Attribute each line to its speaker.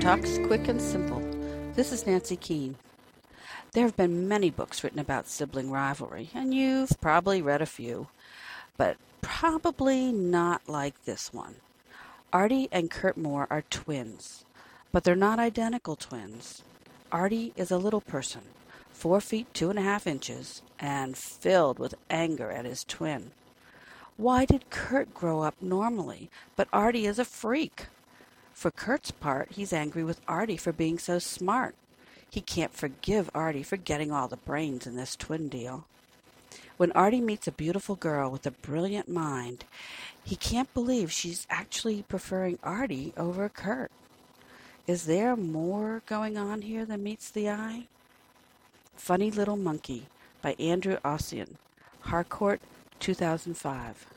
Speaker 1: Talks quick and simple. This is Nancy Keene. There have been many books written about sibling rivalry, and you've probably read a few, but probably not like this one. Artie and Kurt Moore are twins, but they're not identical twins. Artie is a little person, four feet two and a half inches, and filled with anger at his twin. Why did Kurt grow up normally, but Artie is a freak? For Kurt's part, he's angry with Artie for being so smart. He can't forgive Artie for getting all the brains in this twin deal. When Artie meets a beautiful girl with a brilliant mind, he can't believe she's actually preferring Artie over Kurt. Is there more going on here than meets the eye? Funny Little Monkey by Andrew Auseon, Harcourt, 2005.